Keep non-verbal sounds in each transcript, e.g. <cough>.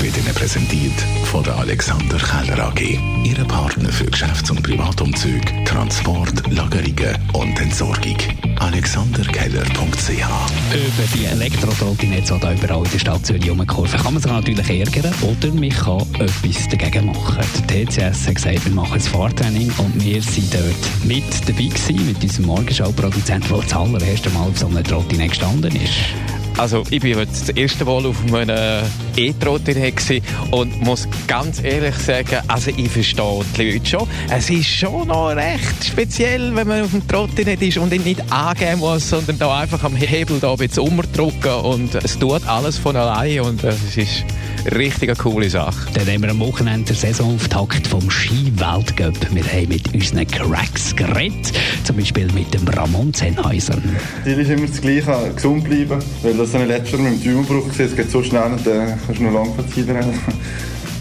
wird Ihnen präsentiert von der Alexander Keller AG. Ihre Partner für Geschäfts- und Privatumzug, Transport, Lagerungen und Entsorgung. AlexanderKeller.ch Über die Elektrotrottinetze, die überall in der Stadt Zürich rumkurven, kann man sich natürlich ärgern oder man kann etwas dagegen machen. Der TCS hat gesagt, wir machen ein Fahrtraining und wir sind dort mit dabei gewesen, mit unserem Morgenschau-Produzenten, der das allererste Mal auf so einem Trottinett gestanden ist. Also ich bin jetzt das erste Mal auf einem E-Trottinett und muss ganz ehrlich sagen, also ich verstehe die Leute schon. Es ist schon noch recht speziell, wenn man auf dem Trottinett ist und ihn nicht angeben muss, sondern da einfach am Hebel da umdrücken und es tut alles von allein und es ist eine richtig coole Sache. Dann haben wir am Wochenende den Saisonauftakt vom Ski-Weltcup. Wir haben mit unseren Cracks geredet, zum Beispiel mit dem Ramon Sennheiser. Ziel ist immer das Gleiche, gesund bleiben, weil das habe ich letztes Jahr mit dem Däumenbruch gesehen, es geht so schnell und dann kannst du nur lang rennen.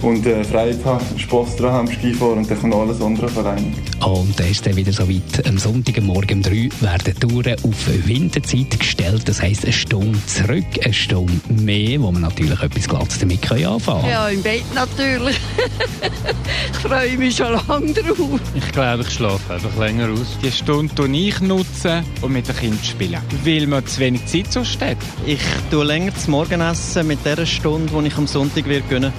Und äh, haben, Spass dran haben, Skifahren und dann kommt alles andere vereinen. Und dann ist dann wieder so weit. Am Sonntagmorgen um 3 werden Touren auf Winterzeit gestellt. Das heisst, eine Stunde zurück, eine Stunde mehr, wo man natürlich etwas Glattes damit anfangen kann. Ja, im Bett natürlich. <laughs> ich freue mich schon lange drauf. Ich glaube, ich schlafe einfach länger aus. Die Stunde nutze ich nutzen und mit den Kindern spielen. Weil man zu wenig Zeit so steht. Ich tue länger das Morgenessen mit der Stunde, die ich am Sonntag wird gönnen,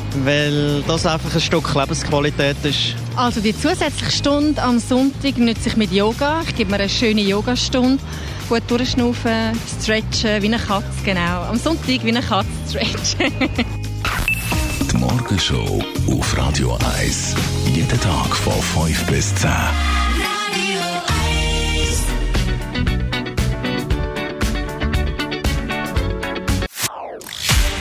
weil das einfach ein Stück Lebensqualität ist. Also die zusätzliche Stunde am Sonntag nütze ich mit Yoga. Ich gebe mir eine schöne Yogastunde. Gut durchschnaufen, stretchen, wie eine Katze, genau. Am Sonntag wie eine Katze stretchen. <laughs> Die Morgenshow auf Radio 1. Jeden Tag von 5 bis 10.